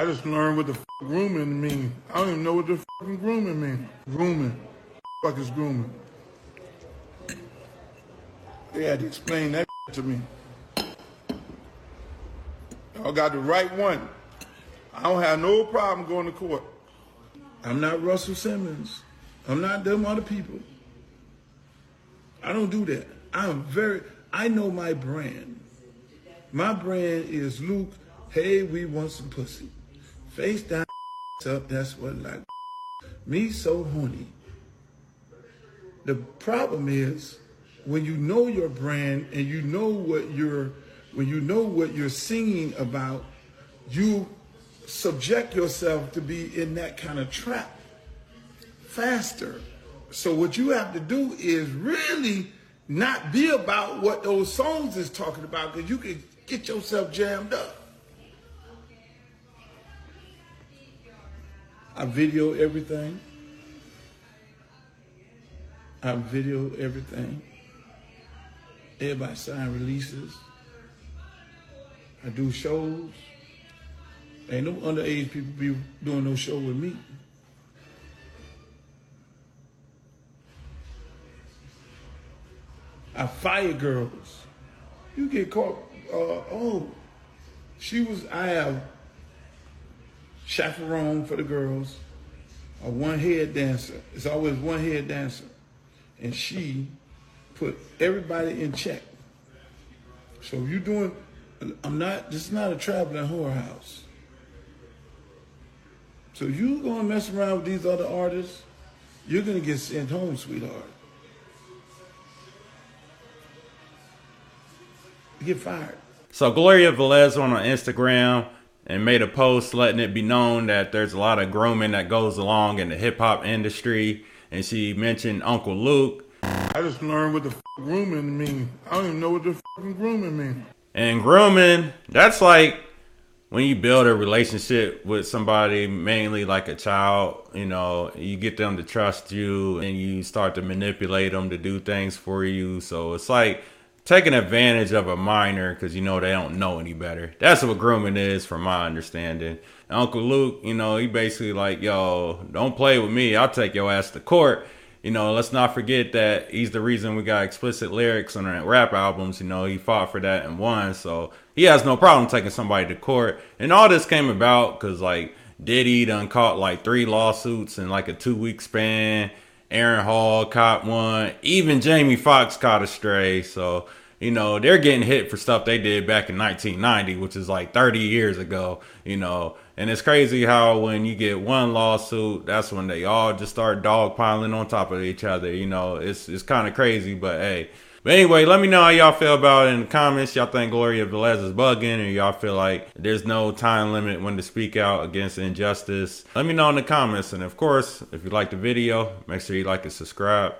I just learned what the f- grooming mean. I don't even know what the fucking grooming mean. Grooming. Fuck is grooming. They had to explain that to me. Y'all got the right one. I don't have no problem going to court. I'm not Russell Simmons. I'm not them other people. I don't do that. I'm very, I know my brand. My brand is Luke, hey, we want some pussy. Face down, up, that's what like. Me so horny. The problem is when you know your brand and you know what you're, when you know what you're singing about, you subject yourself to be in that kind of trap faster. So what you have to do is really not be about what those songs is talking about because you can get yourself jammed up. I video everything. I video everything. Everybody sign releases. I do shows. Ain't no underage people be doing no show with me. I fire girls. You get caught. Uh, oh, she was. I have chaperone for the girls, a one head dancer. It's always one head dancer, and she put everybody in check. So if you're doing, I'm not. This is not a traveling whorehouse. So you gonna mess around with these other artists, you're gonna get sent home, sweetheart. Get fired. So Gloria Velez on Instagram and made a post letting it be known that there's a lot of grooming that goes along in the hip hop industry, and she mentioned Uncle Luke. I just learned what the f- grooming mean. I don't even know what the fucking grooming mean. And grooming, that's like when you build a relationship with somebody, mainly like a child, you know, you get them to trust you and you start to manipulate them to do things for you. So it's like taking advantage of a minor because you know they don't know any better. That's what grooming is, from my understanding. Uncle Luke, you know, he basically like, yo, don't play with me. I'll take your ass to court you know, let's not forget that he's the reason we got explicit lyrics on our rap albums. You know, he fought for that and won. So he has no problem taking somebody to court. And all this came about because, like, Diddy done caught like three lawsuits in like a two week span. Aaron Hall caught one. Even Jamie Foxx caught a stray. So, you know, they're getting hit for stuff they did back in 1990, which is like 30 years ago, you know. And it's crazy how when you get one lawsuit, that's when they all just start dogpiling on top of each other. You know, it's it's kind of crazy, but hey. But anyway, let me know how y'all feel about it in the comments. Y'all think Gloria Velez is bugging, or y'all feel like there's no time limit when to speak out against injustice? Let me know in the comments. And of course, if you like the video, make sure you like and subscribe.